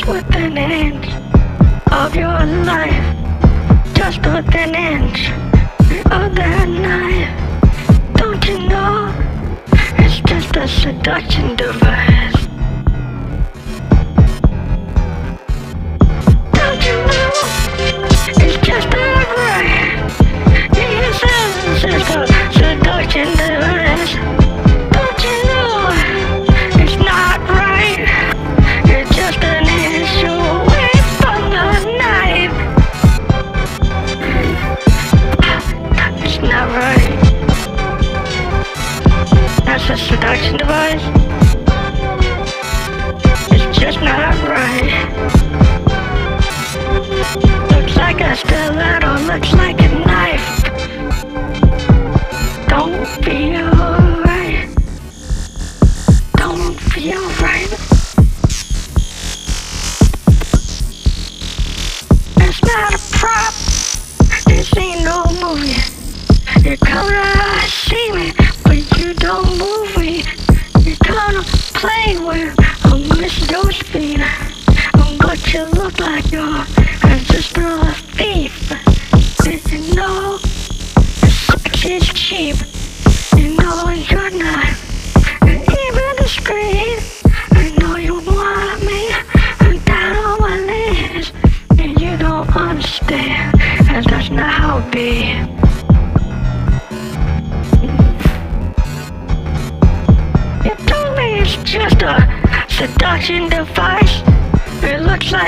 Just put an inch of your life. Just put an inch of that knife. Don't you know? It's just a seduction device. Don't you know? It's just a brain. Yes, it's just a seduction device. production device. It's just not right.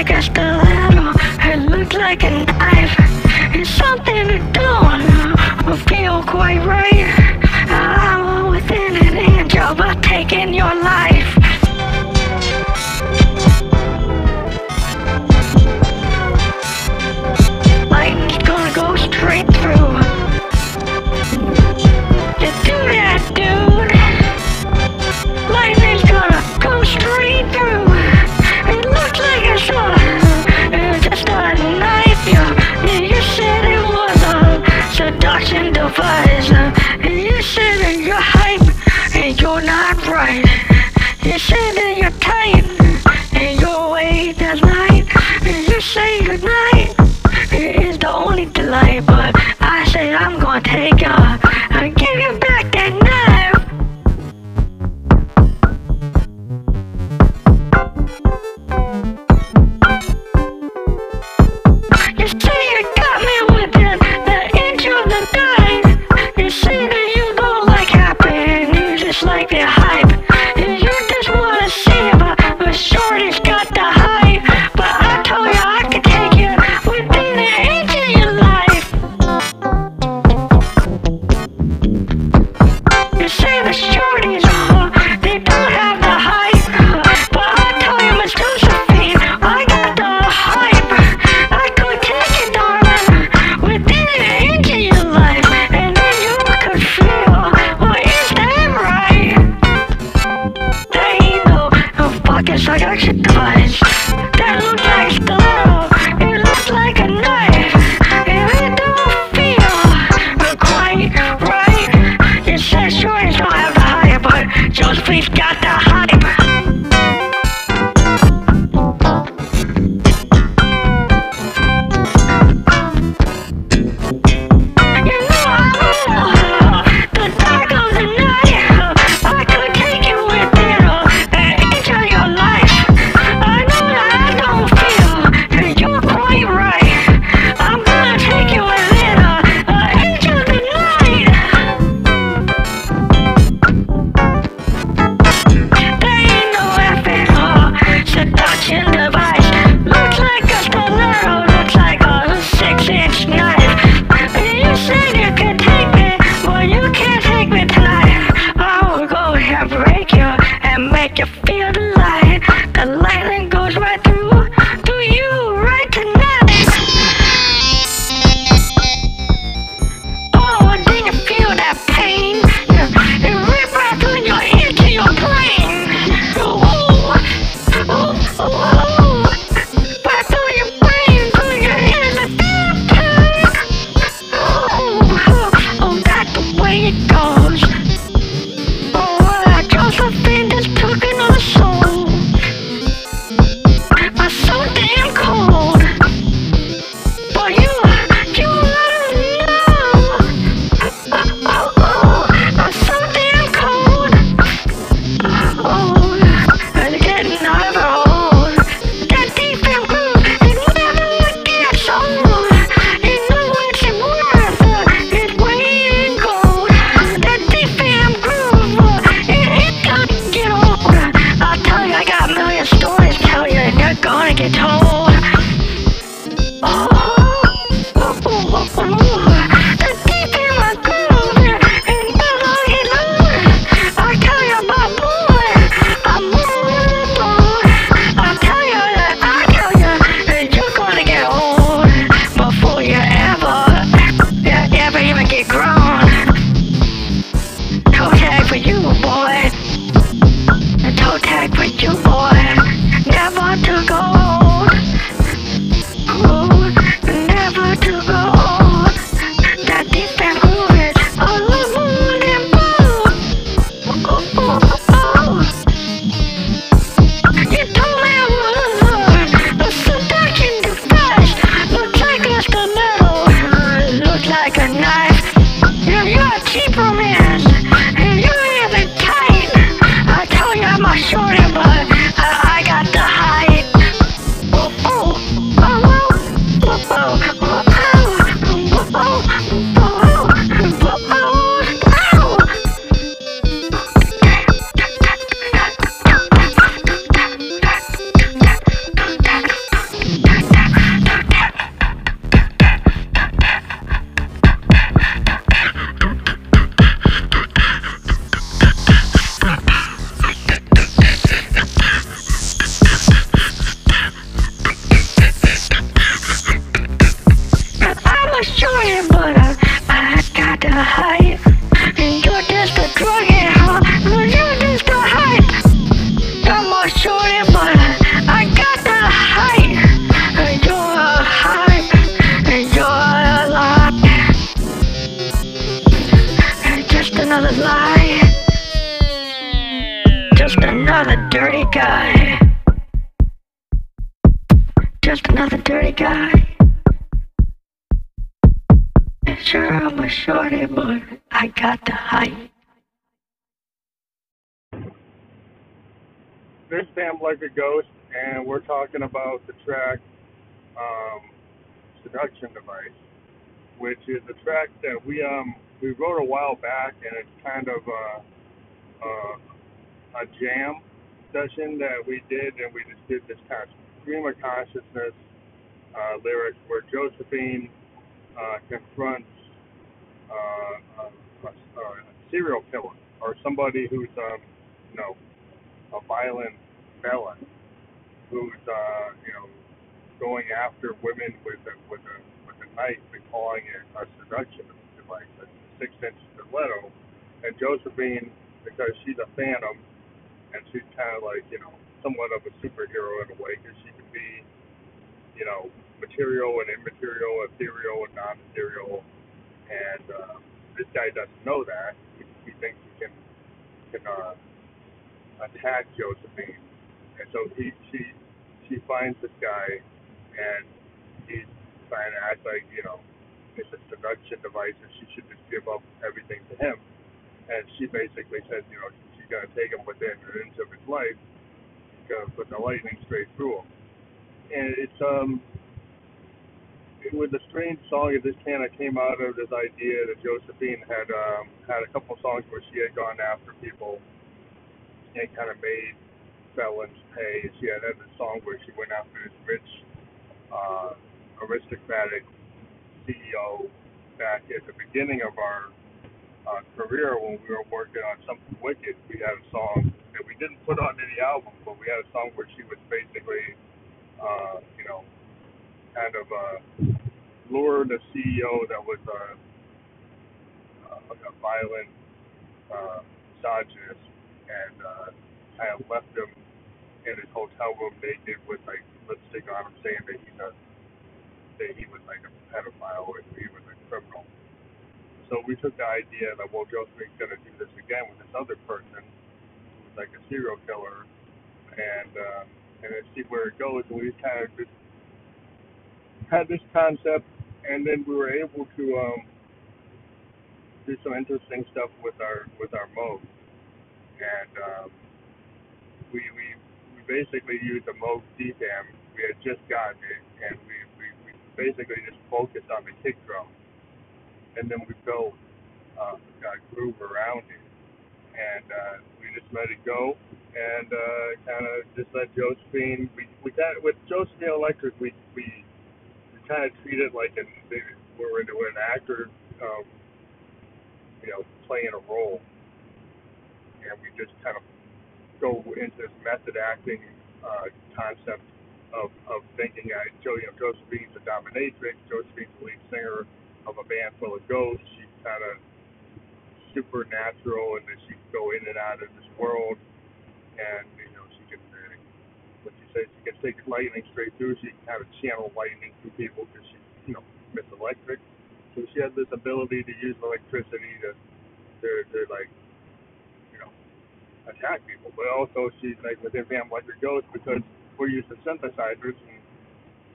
like a stiletto. It looks like a knife. It's something to don't know. feel quite right. I'm within an inch of taking your life. supervisor And you're that your hype And you're not right You're that your time, And you're awake night And you say goodnight It is the only delight. But I say I'm gonna take ya. Another lie. Just another dirty guy. Just another dirty guy. Sure, I'm a shorty, but I got the height. This Sam like a ghost, and we're talking about the track um, "Seduction Device," which is a track that we um we wrote a while back, and it's kind of a, a, a jam session that we did, and we just did this kind of stream of consciousness uh, lyrics where Josephine uh, confronts uh, a, a, a serial killer or somebody who's um you know a violent felon who's uh, you know going after women with a with a a knife calling it a seduction device, a six inch stiletto. And Josephine, because she's a phantom and she's kind of like you know somewhat of a superhero in a way, because she can be you know material and immaterial, ethereal and non-ethereal. And uh, this guy doesn't know that. He, he thinks he can can uh, attack Josephine, and so he she she finds this guy, and he's trying to act like you know it's a seduction device, and she should just give up everything to him. And she basically says, you know, she's gonna take him within an inch of his life, she's gonna put the lightning straight through him. And it's um it was a strange song. Just kind of came out of this idea that Josephine had um, had a couple songs where she had gone after people and kind of made felons pay. She had had this song where she went after this rich, uh, aristocratic CEO back at the beginning of our uh, career when we were working on something wicked. We had a song that we didn't put on any album, but we had a song where she was basically, uh, you know, kind of uh, lured a CEO that was a, a violent uh, misogynist and uh, kind of left him in his hotel room naked with like lipstick on him, saying that he's a that he was like a pedophile or he was a criminal. So we took the idea that well, Josephine's gonna do this again with this other person who's like a serial killer, and uh, and then see where it goes. And we kind of just had this concept, and then we were able to um, do some interesting stuff with our with our mode and um, we we we basically used a Moog DFAM. We had just gotten it, and we basically just focused on the kick drum, and then we built uh, a groove around it, and uh, we just let it go, and uh, kind of just let Josephine. We we of with Josephine Electric, we we we kind of treat it like an we're into an actor, um, you know, playing a role. And we just kind of go into this method acting uh, concept of, of thinking that Joe, you know, Josephine's a dominatrix, Josephine's the lead singer of a band full of ghosts. She's kind of supernatural, and that she can go in and out of this world, and you know, she can, uh, what she says, she can take lightning straight through. She can kind of channel lightning through people because she's, you know, Miss Electric. So she has this ability to use electricity to, to, to like you know, attack people, but also she's like within Van Electric Ghost because we're using synthesizers and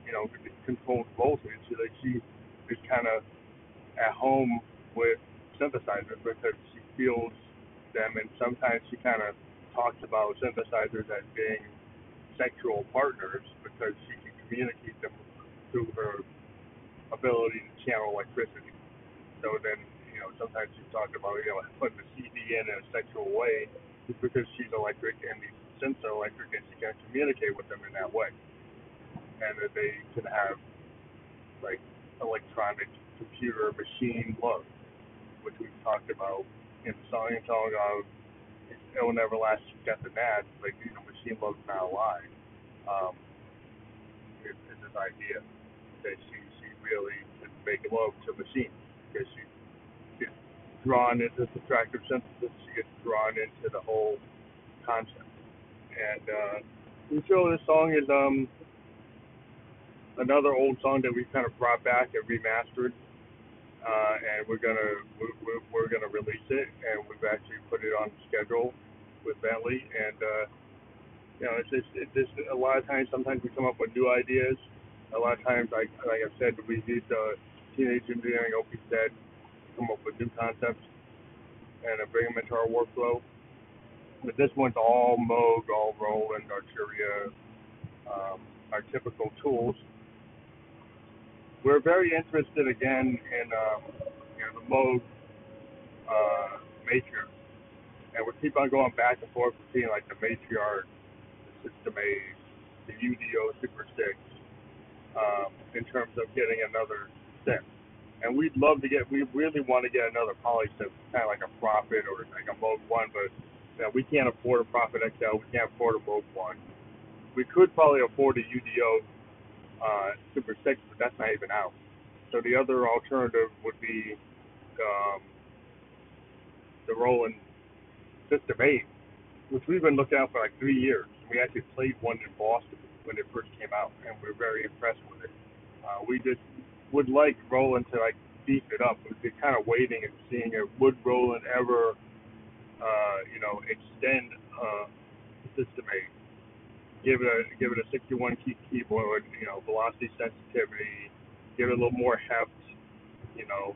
you know controlled voltage. Like she is kind of at home with synthesizers because she feels them, and sometimes she kind of talks about synthesizers as being sexual partners because she can communicate them through her ability to channel electricity. So then, you know, sometimes she's talking about, you know, putting the CD in in a sexual way is because she's electric and these are electric and she can communicate with them in that way. And that they can have like electronic computer machine love, which we've talked about in song and song of It Will Never Last Death and That, like you know, machine love's not alive. Um is, is this idea that she she really can make love to machines because she she's drawn into subtractive synthesis. She gets drawn into the whole concept. And uh, so this song is um another old song that we kind of brought back and remastered. Uh, and we're gonna we're, we're gonna release it, and we've actually put it on schedule with Bentley. And uh, you know, it's just it's just a lot of times. Sometimes we come up with new ideas. A lot of times, like like I said, we use uh, teenage engineering, Opie said, come up with new concepts and uh, bring them into our workflow. But this one's all Moog, all Roland, Arturia, um, our typical tools. We're very interested again in um, you know, the Moog uh, and we keep on going back and forth between like the matriarch, the System 8, the UDO Super Six, um, in terms of getting another synth. And we'd love to get, we really want to get another poly synth, kind of like a Prophet or like a Moog One, but know, we can't afford a Prophet XL, we can't afford a Moog One. We could probably afford a UDO uh, Super 6, but that's not even out. So the other alternative would be um, the Roland System 8, which we've been looking at for like three years. We actually played one in Boston when it first came out, and we are very impressed with it. Uh, we just would like Roland to like beef it up. We've been kind of waiting and seeing it. Would Roland ever, uh, you know, extend uh, System 8? Give it a give it a 61 key keyboard, you know, velocity sensitivity, give it a little more heft, you know,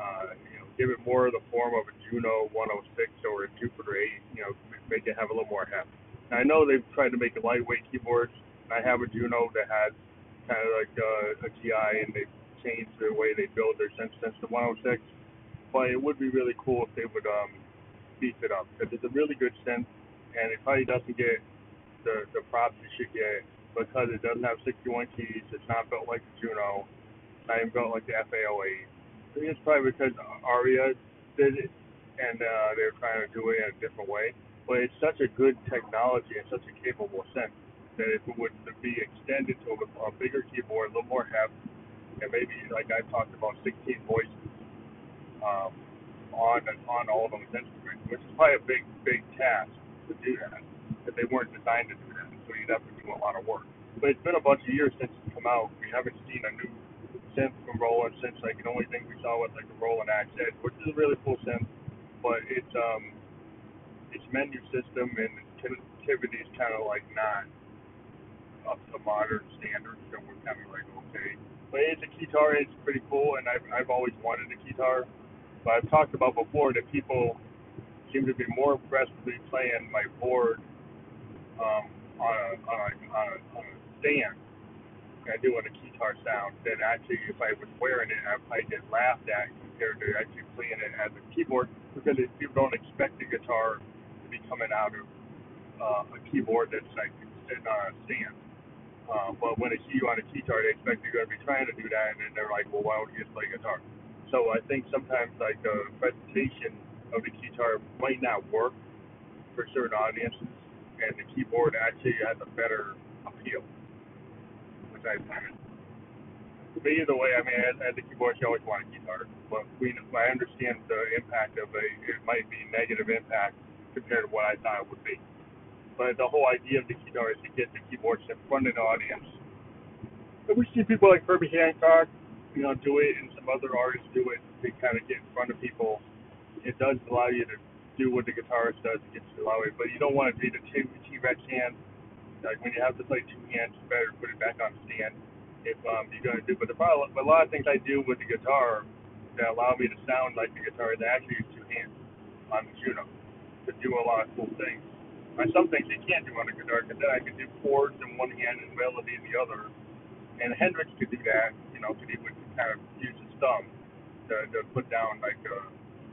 uh, you know, give it more of the form of a Juno 106 or a Jupiter 8, you know, make it have a little more heft. Now, I know they've tried to make a lightweight keyboards. I have a Juno that has kind of like uh, a GI, and they've changed the way they build their synth since the 106. But it would be really cool if they would um, beef it up because it's a really good synth, and it probably doesn't get the the props it should get because it doesn't have 61 keys. It's not built like the Juno. It's not even built like the FA08. I think it's probably because AIRA did it, and uh, they're trying to do it in a different way. But it's such a good technology and such a capable synth that if it would be extended to a, a bigger keyboard, a little more heft, and maybe like I talked about 16 voices um, on on all of those instruments, which is probably a big big task to do that. That they weren't designed to do that, so you'd have to do a lot of work. But it's been a bunch of years since it's come out. We haven't seen a new synth from Roland since like the only thing we saw was like the Roland Accent, which is a really cool synth, but it's um its menu system and connectivity is kind of like not up to modern standards, so we're kind of like, okay. But it's a keytar, it's pretty cool, and I've, I've always wanted a keytar. But I've talked about before that people seem to be more impressed with me playing my board um, on, a, on, a, on, a, on a stand and doing a guitar sound than actually if I was wearing it, I might get laughed at compared to actually playing it as a keyboard because people don't expect the guitar to be coming out of uh, a keyboard that's like sitting on a stand. Uh, but when they see you on a guitar, they expect you're going to be trying to do that, and then they're like, well, why don't you just play guitar? So I think sometimes like a presentation of the guitar might not work for certain audiences, and the keyboard actually has a better appeal, which I. But either way, I mean, as, as a keyboard, you always want a guitar, but we I understand the impact of a it might be negative impact compared to what I thought it would be. But the whole idea of the keytar is to get the keyboards in front of the audience. And we see people like Herbie Hancock, you know, do it, and some other artists do it. They kind of get in front of people. It does allow you to do what the guitarist does. It gets you allow it, but you don't want to be the T-Rex hand. Like when you have to play two hands, it's better put it back on stand. If um, you're going to do, but the problem, but a lot of things I do with the guitar that allow me to sound like the guitar is actually use two hands on the Juno to do a lot of cool things. And some things you can't do on the guitar because then I could do chords in one hand and melody in the other. And Hendrix could do that, you know, because he would kind of use his thumb to, to put down like a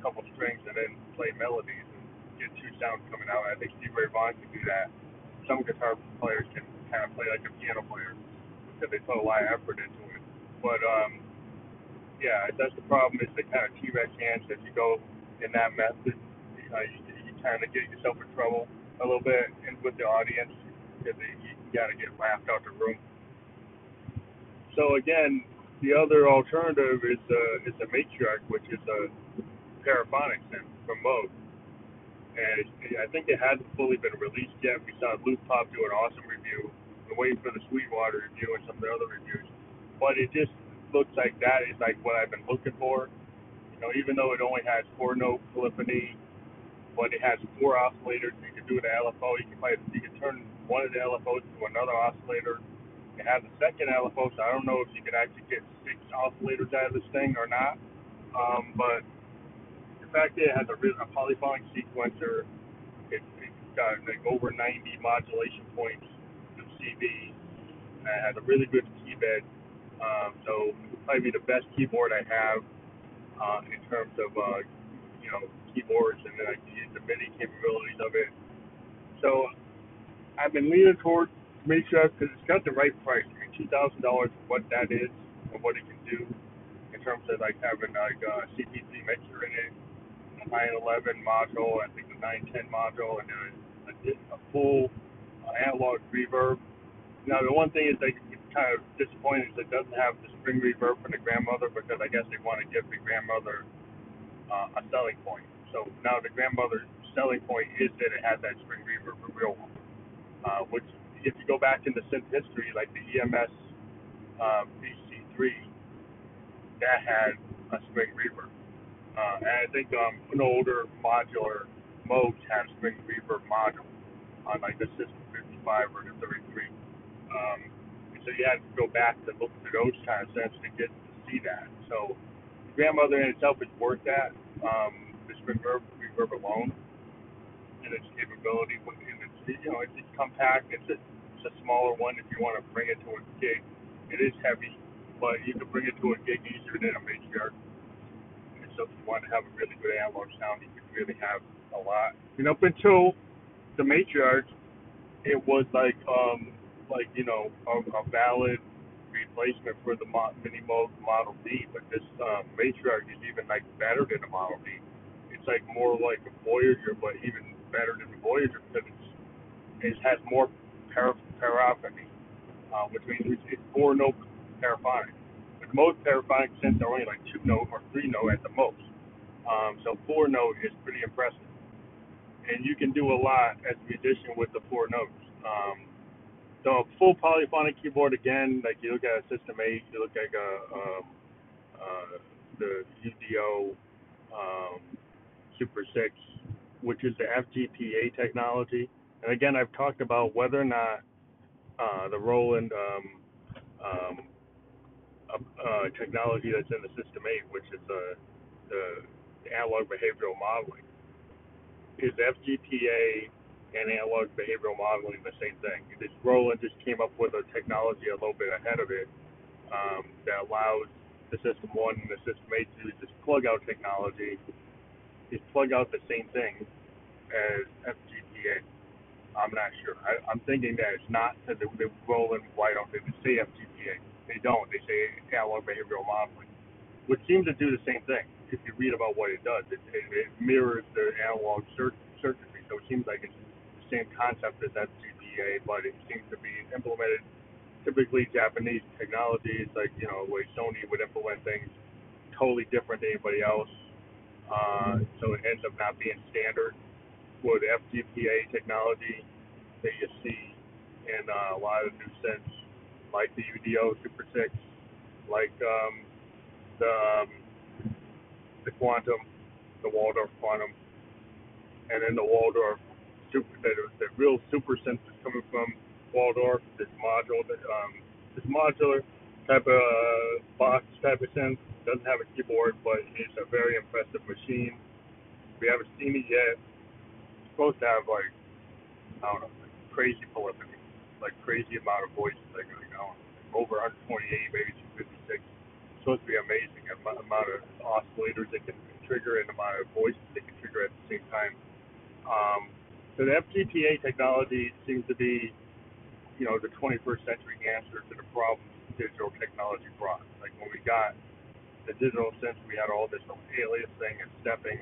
couple strings and then play melodies and get two sounds coming out. I think Stevie Ray Vaughan could do that. Some guitar players can kind of play like a piano player because they put a lot of effort into it. But um, yeah, that's the problem is the kind of T-Rex hands. If you go in that method, you, you, you kind of get yourself in trouble a little bit in with the audience because you got to get laughed out the room. So again, the other alternative is uh, is a matriarch, which is a paraphonic synth from Moog. And I think it hasn't fully been released yet. We saw Loopop do an awesome review. We're waiting for the Sweetwater review and some of the other reviews. But it just looks like that is like what I've been looking for. You know, even though it only has four note polyphony, but it has four oscillators, you can do an LFO. You can play, you can turn one of the LFOs to another oscillator. It has a second LFO, I don't know if you can actually get six oscillators out of this thing or not. Um, but the fact that it has a, a polyphonic sequencer, it, it's got like over 90 modulation points of CV, and it has a really good key bed. Um, so it'll probably be the best keyboard I have uh, in terms of uh, you know keyboards, and then I can use the MIDI capabilities of it. So I've been leaning towards Matriarch because it's got the right price. I mean, two thousand dollars for what that is and what it can do in terms of like having like a CPC mixer in it, a 911 module, I think the 910 module, and a, a, a full uh, analog reverb. Now the one thing is like kind of disappointing is it doesn't have the spring reverb from the grandmother because I guess they want to give the grandmother uh, a selling point. So now the grandmother's selling point is that it has that spring reverb, a real one. Uh, which, if you go back into synth history, like the EMS uh, VCS3, that had a spring reverb. Uh, and I think um, an older modular Moogs have spring reverb module on like the System 55 or the 33. Um, so you had to go back to look for those sense to get to see that. So the grandmother in itself is worth that. Um, the spring reverb, alone and its capability. You know it's, it's compact. It's a, it's a smaller one if you want to bring it to a gig. It is heavy, but you can bring it to a gig easier than a matriarch. And so if you want to have a really good analog sound, you can really have a lot. And up until the matriarch, it was like um like you know a, a valid replacement for the Minimoog Model D, but this um, matriarch is even like better than the Model D. It's like more like a Voyager, but even better than the Voyager because it's, it has more para, paraphony, uh, which means it's four note paraphonic. But most paraphonic synths are only like two note or three note at the most. Um, so four note is pretty impressive, and you can do a lot as a musician with the four notes. Um, so full polyphonic keyboard again, like you look at a System 8, you look at a, um, uh, the UDO um, Super 6, which is the FGPA technology. And again, I've talked about whether or not uh, the Roland um, um, uh, technology that's in the System 8, which is uh, the analog behavioral modeling, is FGPA and analog behavioral modeling the same thing. This Roland just came up with a technology a little bit ahead of it um, that allows the System 1 and the System 8 to use this plug out technology is plug out the same thing as FGPA. I'm not sure. I, I'm thinking that it's not because they, they roll in. Why don't they say FGPA? They don't. They say analog behavioral modeling, which seems to do the same thing. If you read about what it does, it, it, it mirrors the analog cir- circuitry. So it seems like it's the same concept as FGPA, but it seems to be implemented typically Japanese technology. It's like you know, way Sony would implement things totally different than anybody else uh, so it ends up not being standard with FGPA technology that you see in uh, a lot of new synths, like the UDO Super 6, like um, the um, the Quantum, the Waldorf Quantum, and then the Waldorf Super, the, the real super synth is coming from Waldorf, this module, um, this modular type of uh, box type of synth doesn't have a keyboard, but it's a very impressive machine. We haven't seen it yet. Supposed to have like I don't know, like crazy polyphony, like crazy amount of voices, like you know, over 128, maybe 256. It's supposed to be amazing amount of oscillators that can trigger and amount of voices they can trigger at the same time. Um, so the FGPA technology seems to be, you know, the 21st century answer to the problems digital technology brought. Like when we got the digital sense, we had all this aliasing and stepping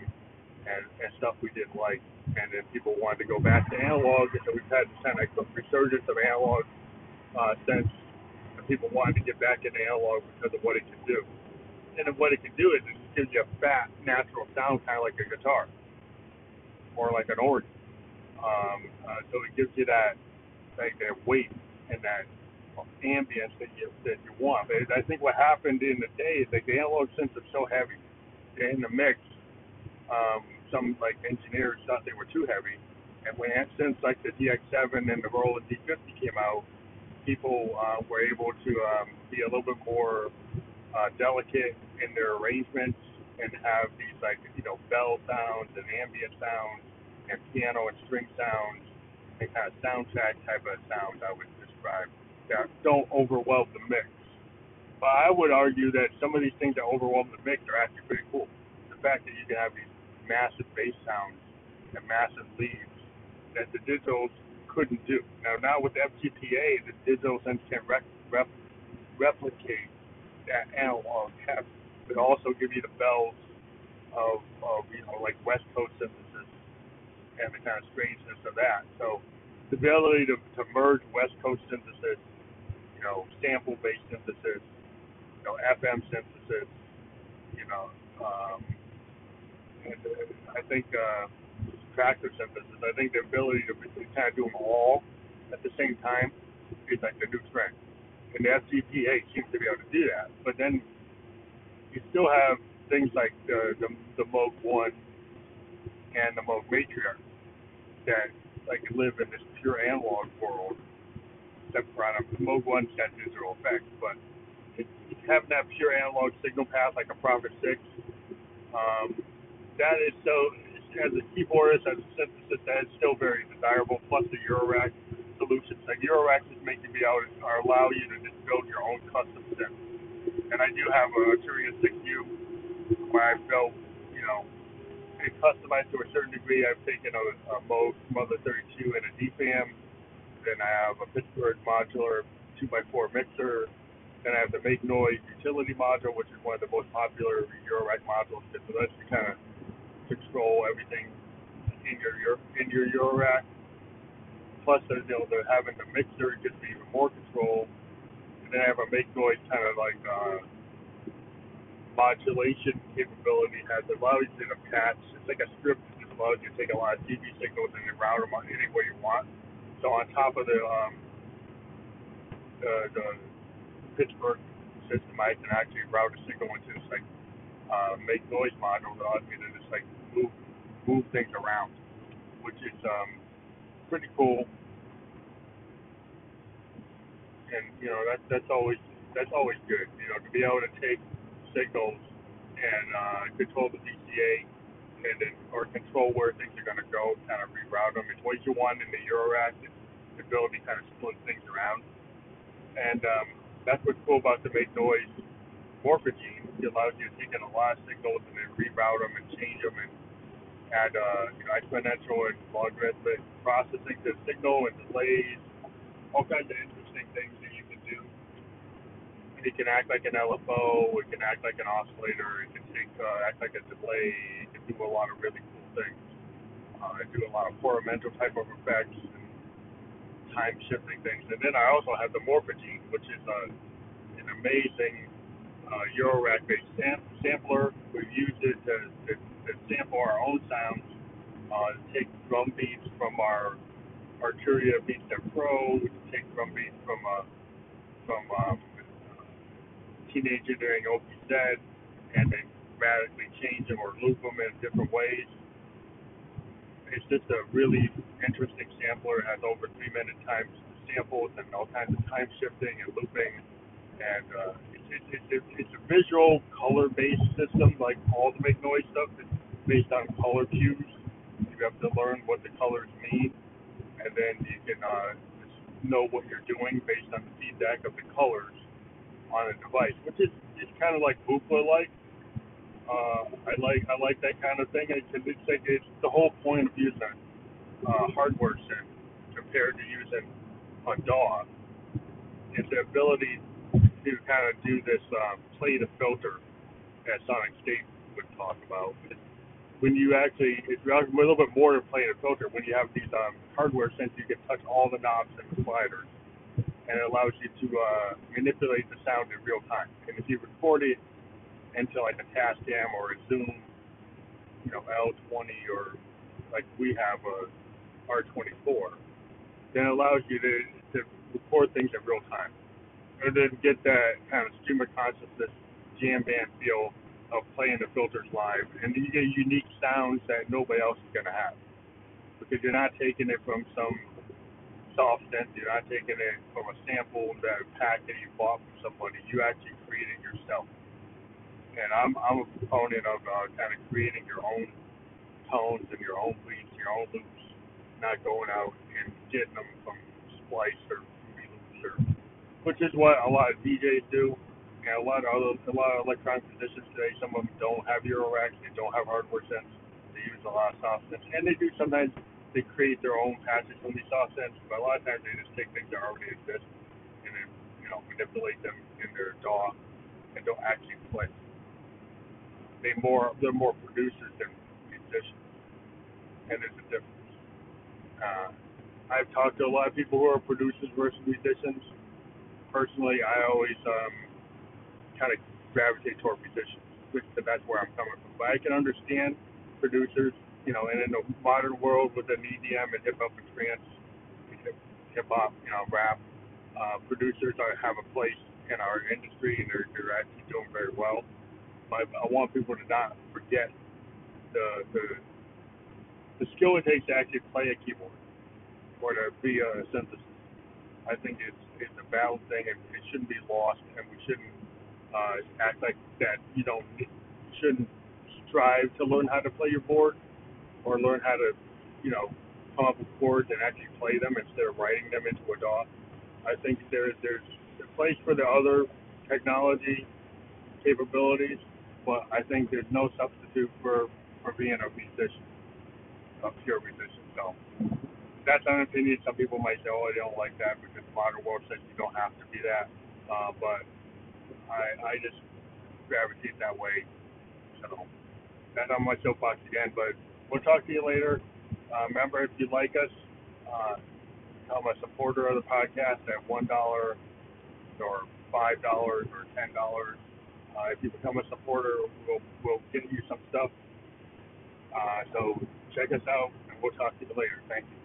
and, and stuff we didn't like. And then people wanted to go back to analog, and so we've had this kind of resurgence of analog uh. And people wanted to get back into analog because of what it can do. And then what it can do is it gives you a fat, natural sound, kind of like a guitar or like an organ. Um, uh, so it gives you that like that weight and that ambience that you that you want. But I think what happened in the day is like the analog synths are so heavy in the mix. Um, some like engineers thought they were too heavy, and when since like the DX7 and the Roland D50 came out, people uh, were able to um, be a little bit more uh, delicate in their arrangements and have these like you know bell sounds and ambient sounds and piano and string sounds and kind of soundtrack type of sounds I would describe that don't overwhelm the mix. But I would argue that some of these things that overwhelm the mix are actually pretty cool. The fact that you can have these massive bass sounds and massive leads that the digitals couldn't do. Now, now with FTPA, the digital sense can rep, rep, replicate that analog heft, but also give you the bells of, of you know like West Coast synthesis and the kind of strangeness of that. So the ability to, to merge West Coast synthesis, you know, sample based synthesis, you know, FM synthesis, you know, um, I think uh, synthesis. I think the ability to, kind of do them all at the same time is like the new trend and the FTPA seems to be able to do that. But then you still have things like the the, the Moog One and the Moog Matriarch that like live in this pure analog world. For on a Moog One got digital effects, but having that pure analog signal path like a Prophet Six, um, that is so as a keyboardist, as a synthesist, that is still very desirable. Plus the Eurorack solutions. Like Eurorack just make you be able to, allow you to just build your own custom synth. And I do have a Arturia 6U where I built, you know, it customized to a certain degree. I've taken a, a Moog Mother 32 and a DFAM. Then I have a Pittsburgh modular 2x4 mixer. Then I have the Make Noise utility module, which is one of the most popular Eurorack modules because it lets kind of control everything in your, your in your Eurorack plus they're, you know, they're having the mixer gives me even more control. And then I have a make noise kind of like uh, modulation capability has allows you to patch. It's like a script that just allows you to take a lot of CV signals and then route them any way you want. So on top of the um, the, the Pittsburgh system, I can actually route a signal into this like uh, make noise module that allows me to just like move move things around, which is um, pretty cool and you know that's that's always that's always good. You know, to be able to take signals and uh, control the VCA and then or control where things are going to go, kind of reroute them. It's what you want in the Eurorack, it's the ability to kind of split things around. And um, that's what's cool about the make noise morphogene. It allows you to take in a lot of signals and then reroute them and and add uh, exponential and logarithmic processing the signal and delays, all kinds of interesting things that you can do. And it can act like an LFO, it can act like an oscillator, it can take uh, act like a delay, it can do a lot of really cool things. Uh, I do a lot of Poromental type of effects and time shifting things. And then I also have the Morphogene, which is a, uh, an amazing uh, Eurorack based sam- sampler. We've used it to, to, to sample our own sounds, uh, take drum beats from our Arturia BeatStep Pro, we can take drum beats from uh, from um, teenage engineering OPZ and then radically change them or loop them in different ways. It's just a really interesting sampler. It has over three minute times samples and all kinds of time shifting and looping. And uh, it's, it's, it's, it's a visual color based system like all the make noise stuff. It's based on color cues. You have to learn what the colors mean, and then you can uh, know what you're doing based on the feedback of the colors on a device, which is it's kind of like Buchla like. Uh, I like I like that kind of thing. It's, it's like it's the whole point of using uh, hardware synth compared to using a DAW is the ability to kind of do this um, play to filter that Sonic State would talk about. When you actually, it's a little bit more than play to filter. When you have these um, hardware synths, you can touch all the knobs and the sliders and it allows you to uh, manipulate the sound in real time. And if you record it into like a Tascam or a Zoom, you know, L20 or like we have a R24, then it allows you to, to record things in real time. And then get that kind of stream of consciousness jam band feel of playing the filters live. And you get unique sounds that nobody else is to have. Because you're not taking it from some soft synth, you're not taking it from a sample that pack that you bought from somebody. You actually create it yourself. And I'm, I'm a proponent of uh, kind of creating your own tones and your own beats, your own loops, not going out and getting them from Splice or Fruity or which is what a lot of DJs do. And a lot of other, a lot of electronic musicians today, some of them don't have Euro racks, they don't have hardware synths. They use a lot of soft synths, and they do sometimes. They create their own patches from these soft synths, but a lot of times they just take things that already exist and then you know manipulate them in their DAW and don't actually play. They more they're more producers than musicians, and there's a difference. Uh, I've talked to a lot of people who are producers versus musicians personally, I always um, kind of gravitate toward musicians, which that's where I'm coming from. But I can understand producers, you know, and in the modern world with an EDM and hip hop and trance, hip hop, you know, rap, uh, producers are, have a place in our industry and they're, they're actually doing very well. But I want people to not forget the the the skill it takes to actually play a keyboard or to be a synthesist. I think it's it's a valid thing, and it shouldn't be lost, and we shouldn't uh, act like that. You don't shouldn't strive to learn how to play your board or learn how to, you know, come up with chords and actually play them instead of writing them into a DAW. I think there's there's a place for the other technology capabilities, but I think there's no substitute for for being a musician, a pure musician. So that's an opinion. Some people might say, "Oh, I don't like that because the modern world says you don't have to be that." Uh, but I, I just gravitate that way. So that's on my soapbox again. But we'll talk to you later. Uh, remember, if you like us, uh, become a supporter of the podcast at one dollar or five dollars or ten dollars. Uh, if you become a supporter, we'll we'll get you some stuff. Uh, so check us out, and we'll talk to you later. Thank you.